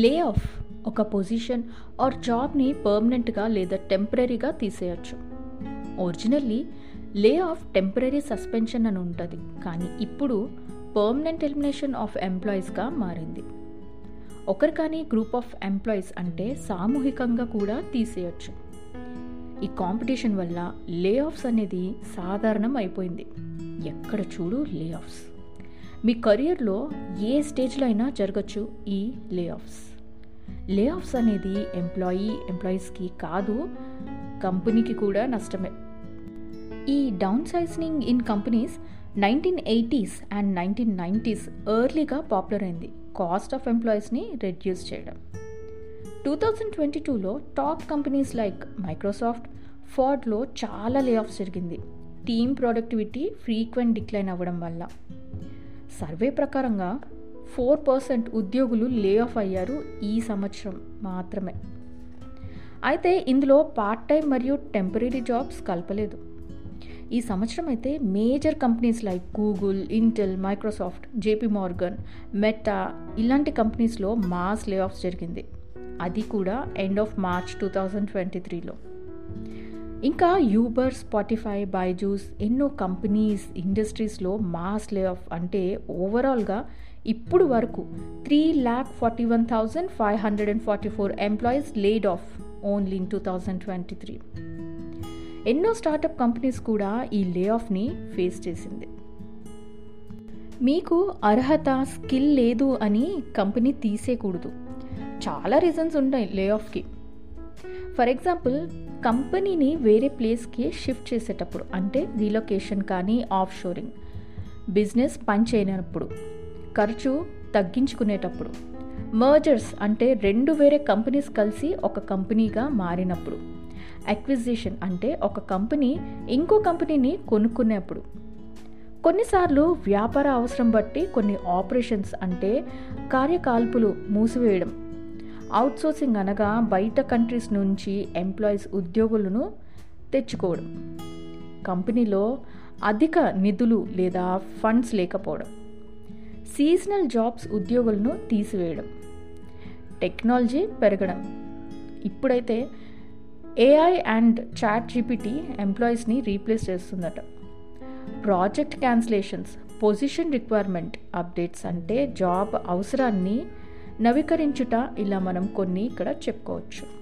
Lay off ఒక position are జాబ్ని పర్మనెంట్గా లేదా టెంపరీగా తీసేయచ్చు. Originally lay off temporary suspension అని ఉంటుంది కానీ ఇప్పుడు పర్మనెంట్ ఎలిమినేషన్ ఆఫ్ ఎంప్లాయీస్గా మారింది. ఒకరు కానీ గ్రూప్ ఆఫ్ ఎంప్లాయీస్ అంటే సామూహికంగా కూడా తీసేయచ్చు. ఈ కాంపిటీషన్ వల్ల లే ఆఫ్స్ అనేది సాధారణం అయిపోయింది. ఎక్కడ చూడు లే ఆఫ్స్ మీ కెరియర్లో ఏ స్టేజ్లో అయినా జరగచ్చు ఈ లే ఆఫ్స్ లే ఆఫ్స్ అనేది ఎంప్లాయీ ఎంప్లాయీస్కి కాదు కంపెనీకి కూడా నష్టమే. ఈ downsizing in companies nineteen eighties and nineteen nineties ఎర్లీగా పాపులర్ అయింది కాస్ట్ ఆఫ్ ఎంప్లాయీస్ని రెడ్యూస్ చేయడం. టూ థౌజండ్ ట్వంటీ టూలో టాప్ కంపెనీస్ లైక్ మైక్రోసాఫ్ట్ ఫార్డ్లో చాలా లే ఆఫ్స్ జరిగింది. టీమ్ ప్రొడక్టివిటీ ఫ్రీక్వెంట్ డిక్లైన్ అవ్వడం వల్ల. సర్వే ప్రకారంగా ఫోర్ పర్సెంట్ ఉద్యోగులు లే ఆఫ్ అయ్యారు ఈ సంవత్సరం మాత్రమే. అయితే ఇందులో పార్ట్ టైం మరియు టెంపరీ జాబ్స్ కలపలేదు. ఈ సంవత్సరం అయితే major companies like Google Intel Microsoft JP Morgan Meta ఇలాంటి కంపెనీస్లో మాస్ లే ఆఫ్స్ జరిగింది. అది కూడా end of March two thousand twenty త్రీలో ఇంకా యూబర్ స్పాటిఫై బైజూస్ ఎన్నో కంపెనీస్ ఇండస్ట్రీస్లో మాస్ లే ఆఫ్ అంటే ఓవరాల్గా ఇప్పుడు వరకు three lakh forty one thousand five hundred and forty four employees laid off only in two thousand twenty three ఎన్నో startup companies కూడా ఈ లే ఆఫ్ని ఫేస్ చేసింది. మీకు అర్హత స్కిల్ లేదు అని కంపెనీ తీసేయకూడదు చాలా రీజన్స్ ఉంటాయి లే ఆఫ్కి ఫర్ ఎగ్జాంపుల్ కంపెనీని వేరే ప్లేస్కి షిఫ్ట్ చేసేటప్పుడు అంటే రీలొకేషన్ కానీ ఆఫ్ షోరింగ్ బిజినెస్ పనిచేయనప్పుడు ఖర్చు తగ్గించుకునేటప్పుడు మర్జర్స్ అంటే రెండు వేరే కంపెనీస్ కలిసి ఒక కంపెనీగా మారినప్పుడు అక్విజిషన్ అంటే ఒక కంపెనీ ఇంకో కంపెనీని కొనుక్కునేప్పుడు. కొన్నిసార్లు వ్యాపార అవసరం బట్టి కొన్ని ఆపరేషన్స్ అంటే కార్యకాల్పులు మూసివేయడం అవుట్సోర్సింగ్ అనగా బయట కంట్రీస్ నుంచి ఎంప్లాయీస్ ఉద్యోగులను తెచ్చుకోవడం. కంపెనీలో అధిక నిధులు లేదా ఫండ్స్ లేకపోవడం. సీజనల్ జాబ్స్ ఉద్యోగులను తీసివేయడం. టెక్నాలజీ పెరగడం. ఇప్పుడైతే ఏఐ అండ్ చాట్ జీపీటీ ఎంప్లాయీస్ని రీప్లేస్ చేస్తుందట. Project cancellations position requirement updates అంటే జాబ్ అవసరాన్ని నవీకరించుట ఇలా మనం కొన్ని ఇక్కడ చెప్పుకోవచ్చు.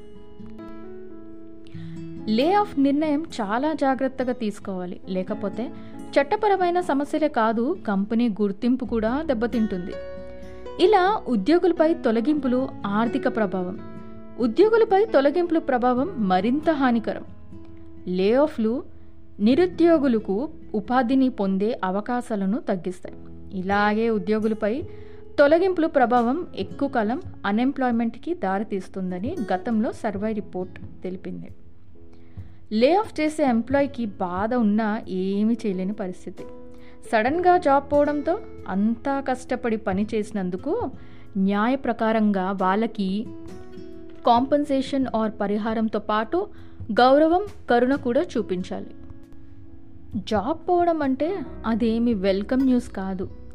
లే ఆఫ్ నిర్ణయం చాలా జాగ్రత్తగా తీసుకోవాలి. లేకపోతే చట్టపరమైన సమస్యలే కాదు కంపెనీ గుర్తింపు కూడా దెబ్బతింటుంది. ఇలా ఉద్యోగులపై తొలగింపులు ఆర్థిక ప్రభావం. ఉద్యోగులపై తొలగింపుల ప్రభావం మరింత హానికరం. లే ఆఫ్లు నిరుద్యోగులకు ఉపాధిని పొందే అవకాశాలను తగ్గిస్తాయి. ఇలాగే ఉద్యోగులపై తొలగింపుల ప్రభావం ఎక్కువ కాలం అన్ఎంప్లాయ్మెంట్కి దారితీస్తుందని గతంలో సర్వే రిపోర్ట్ తెలిపింది. లే ఆఫ్ చేసే ఎంప్లాయీకి బాధ ఉన్నా ఏమీ చేయలేని పరిస్థితి. సడన్గా జాబ్ పోవడంతో అంతా కష్టపడి పని చేసినందుకు న్యాయ ప్రకారంగా వాళ్ళకి కాంపన్సేషన్ ఆర్ పరిహారంతో పాటు గౌరవం కరుణ కూడా చూపించాలి. జాబ్ పోవడం అంటే అదేమి వెల్కమ్ న్యూస్ కాదు.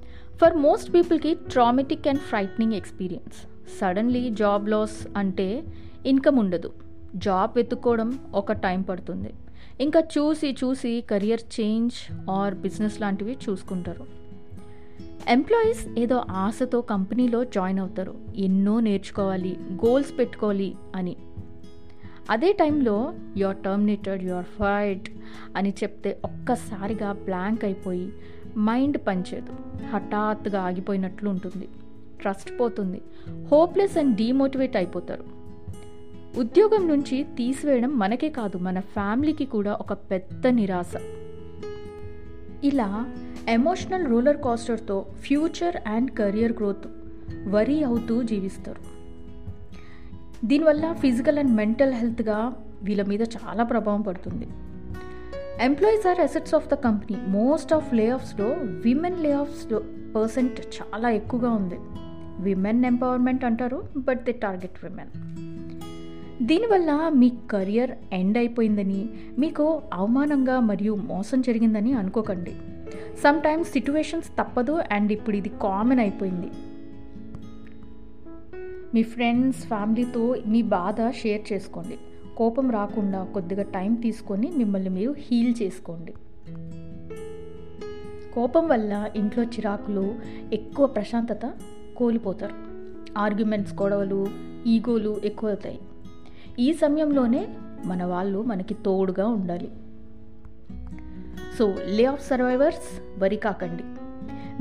ఫర్ మోస్ట్ పీపుల్కి traumatic and frightening experience suddenly job loss అంటే ఇన్కమ్ ఉండదు. జాబ్ వెతుక్కోవడం ఒక టైం పడుతుంది. ఇంకా చూసి చూసి కెరియర్ చేంజ్ ఆర్ బిజినెస్ లాంటివి చూసుకుంటారు. ఎంప్లాయీస్ ఏదో ఆశతో కంపెనీలో జాయిన్ అవుతారు. ఎన్నో నేర్చుకోవాలి గోల్స్ పెట్టుకోవాలి అని. అదే టైంలో యువర్ టర్మినేటెడ్ యువర్ ఫైట్ అని చెప్తే ఒక్కసారిగా బ్లాంక్ అయిపోయి మైండ్ పనిచేయదు. హఠాత్తుగా ఆగిపోయినట్లు ఉంటుంది. ట్రస్ట్ పోతుంది. హోప్లెస్ అండ్ డీమోటివేట్ అయిపోతారు. ఉద్యోగం నుంచి తీసివేయడం మనకే కాదు మన ఫ్యామిలీకి కూడా ఒక పెద్ద నిరాశ. ఇలా emotional roller కాస్టర్తో future and career growth worry అవుతూ జీవిస్తారు. దీనివల్ల ఫిజికల్ అండ్ మెంటల్ హెల్త్గా వీళ్ళ మీద చాలా ప్రభావం పడుతుంది. Employees are assets of the company most of lay ఆఫ్స్లో women లే ఆఫ్స్లో పర్సెంట్ చాలా ఎక్కువగా ఉంది. విమెన్ ఎంపవర్మెంట్ అంటారు బట్ దే టార్గెట్ విమెన్ దీనివల్ల మీ కెరియర్ ఎండ్ అయిపోయిందని మీకు అవమానంగా మరియు మోసం జరిగిందని అనుకోకండి. సమ్ టైమ్స్ సిట్యువేషన్స్ తప్పదు అండ్ ఇప్పుడు ఇది కామన్ అయిపోయింది. మీ ఫ్రెండ్స్ ఫ్యామిలీతో మీ బాధ షేర్ చేసుకోండి. కోపం రాకుండా కొద్దిగా టైం తీసుకొని మిమ్మల్ని మీరు హీల్ చేసుకోండి. కోపం వల్ల ఇంట్లో చిరాకులు ఎక్కువ ప్రశాంతత కోల్పోతారు. ఆర్గ్యుమెంట్స్ గొడవలు ఈగోలు ఎక్కువ అవుతాయి ఈ సమయంలోనే మన వాళ్ళు మనకి తోడుగా ఉండాలి. సో లే ఆఫ్ సర్వైవర్స్ వరి కాకండి.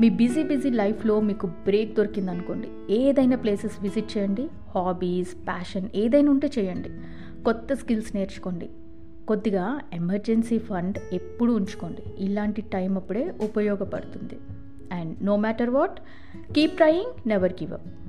మీ బిజీ బిజీ లైఫ్లో మీకు బ్రేక్ దొరికిందనుకోండి. ఏదైనా ప్లేసెస్ విజిట్ చేయండి. హాబీస్ ప్యాషన్ ఏదైనా ఉంటే చేయండి. కొత్త స్కిల్స్ నేర్చుకోండి. కొద్దిగా ఎమర్జెన్సీ ఫండ్ ఎప్పుడు ఉంచుకోండి. ఇలాంటి టైం అప్పుడే ఉపయోగపడుతుంది. And no matter what keep trying never give up.